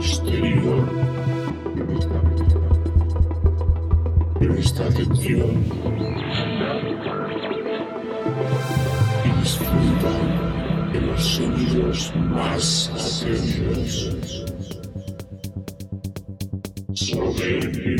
exterior en atención y disfruta de los sonidos más atentos. Sobre